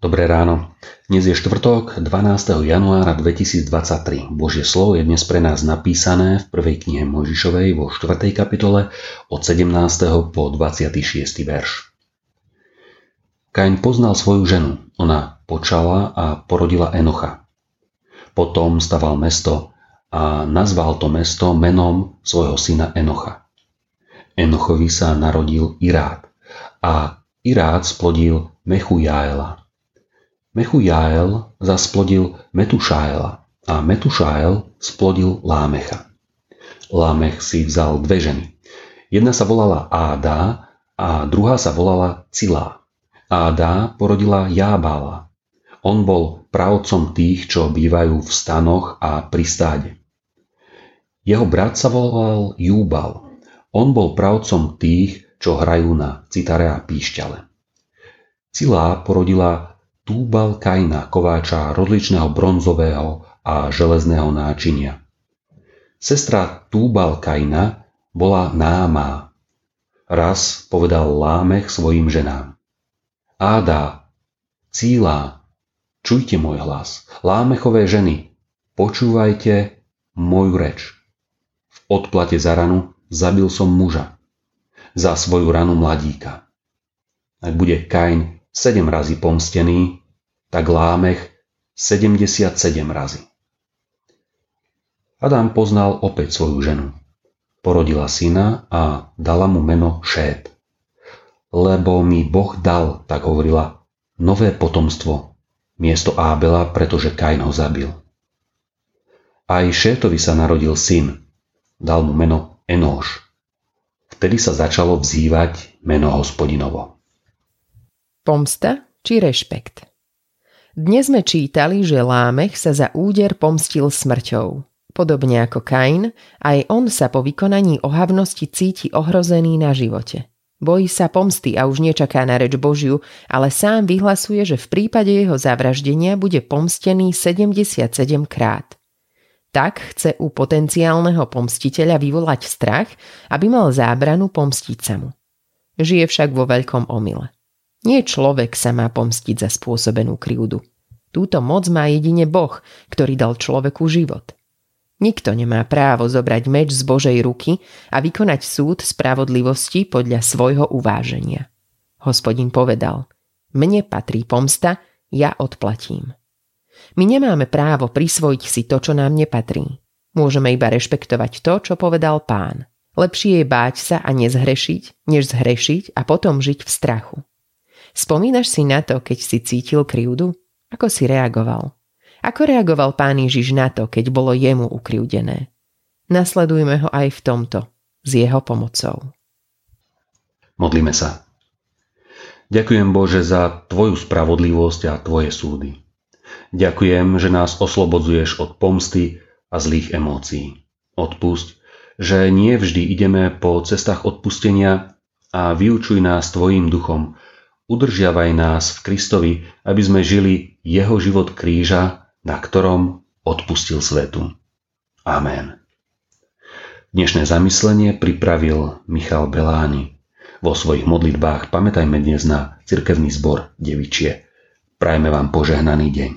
Dnes je štvrtok 12. januára 2023. Božie slovo je dnes pre nás napísané v prvej knihe Mojžišovej vo 4. kapitole od 17. po 26. verš. Kain poznal svoju ženu. Ona počala a porodila Enocha. Potom staval mesto a nazval to mesto menom svojho syna Enocha. Enochovi sa narodil Irát a Irát splodil Mechujaela. Mechujael zasplodil Metušaela a Metušael splodil Lámecha. Lámech si vzal dve ženy. Jedna sa volala Áda a druhá sa volala Cilá. Áda porodila Jábala. On bol pravcom tých, čo bývajú v stanoch a pri stáde. Jeho brat sa volal Júbal. On bol pravcom tých, čo hrajú na citare a píšťale. Cilá porodila Túbal Kaina, kováča rozličného bronzového a železného náčinia. Sestra Túbal Kaina bola Námá. Raz povedal Lámech svojim ženám. Áda, Cíla, čujte môj hlas. Lámechové ženy, počúvajte moju reč. V odplate za ranu zabil som muža. Za svoju ranu mladíka. Ak bude Kain sedem razy pomstený, tak Lámech 77 razy. Adam poznal opäť svoju ženu. Porodila syna a dala mu meno Šét. Lebo mi Boh dal, tak hovorila, nové potomstvo, miesto Ábela, pretože Kain ho zabil. Aj Šétovi sa narodil syn, dal mu meno Enóš. Vtedy sa začalo vzývať meno hospodinovo. Pomsta či rešpekt? Dnes sme čítali, že Lámech sa za úder pomstil smrťou. Podobne ako Kain, aj on sa po vykonaní ohavnosti cíti ohrozený na živote. Bojí sa pomsty a už nečaká na reč Božiu, ale sám vyhlasuje, že v prípade jeho zavraždenia bude pomstený 77 krát. Tak chce u potenciálneho pomstiteľa vyvolať strach, aby mal zábranu pomstiť sa mu. Žije však vo veľkom omyle. Nie človek sa má pomstiť za spôsobenú krivdu. Túto moc má jedine Boh, ktorý dal človeku život. Nikto nemá právo zobrať meč z Božej ruky a vykonať súd spravodlivosti podľa svojho uváženia. Hospodin povedal, mne patrí pomsta, ja odplatím. My nemáme právo prisvojiť si to, čo nám nepatrí. Môžeme iba rešpektovať to, čo povedal pán. Lepšie je báť sa a nezhrešiť, než zhrešiť a potom žiť v strachu. Spomínaš si na to, keď si cítil krivdu? Ako si reagoval? Ako reagoval pán Ježiš na to, keď bolo jemu ukriúdené? Nasledujme ho aj v tomto, s jeho pomocou. Modlíme sa. Ďakujem Bože za Tvoju spravodlivosť a Tvoje súdy. Ďakujem, že nás oslobodzuješ od pomsty a zlých emócií. Odpusť, že nie vždy ideme po cestách odpustenia a vyučuj nás Tvojim duchom, udržiavaj nás v Kristovi, aby sme žili jeho život kríža, na ktorom odpustil svetu. Amen. Dnešné zamyslenie pripravil Michal Beláni. Vo svojich modlitbách pamätajme dnes na cirkevný zbor Devičie. Prajme vám požehnaný deň.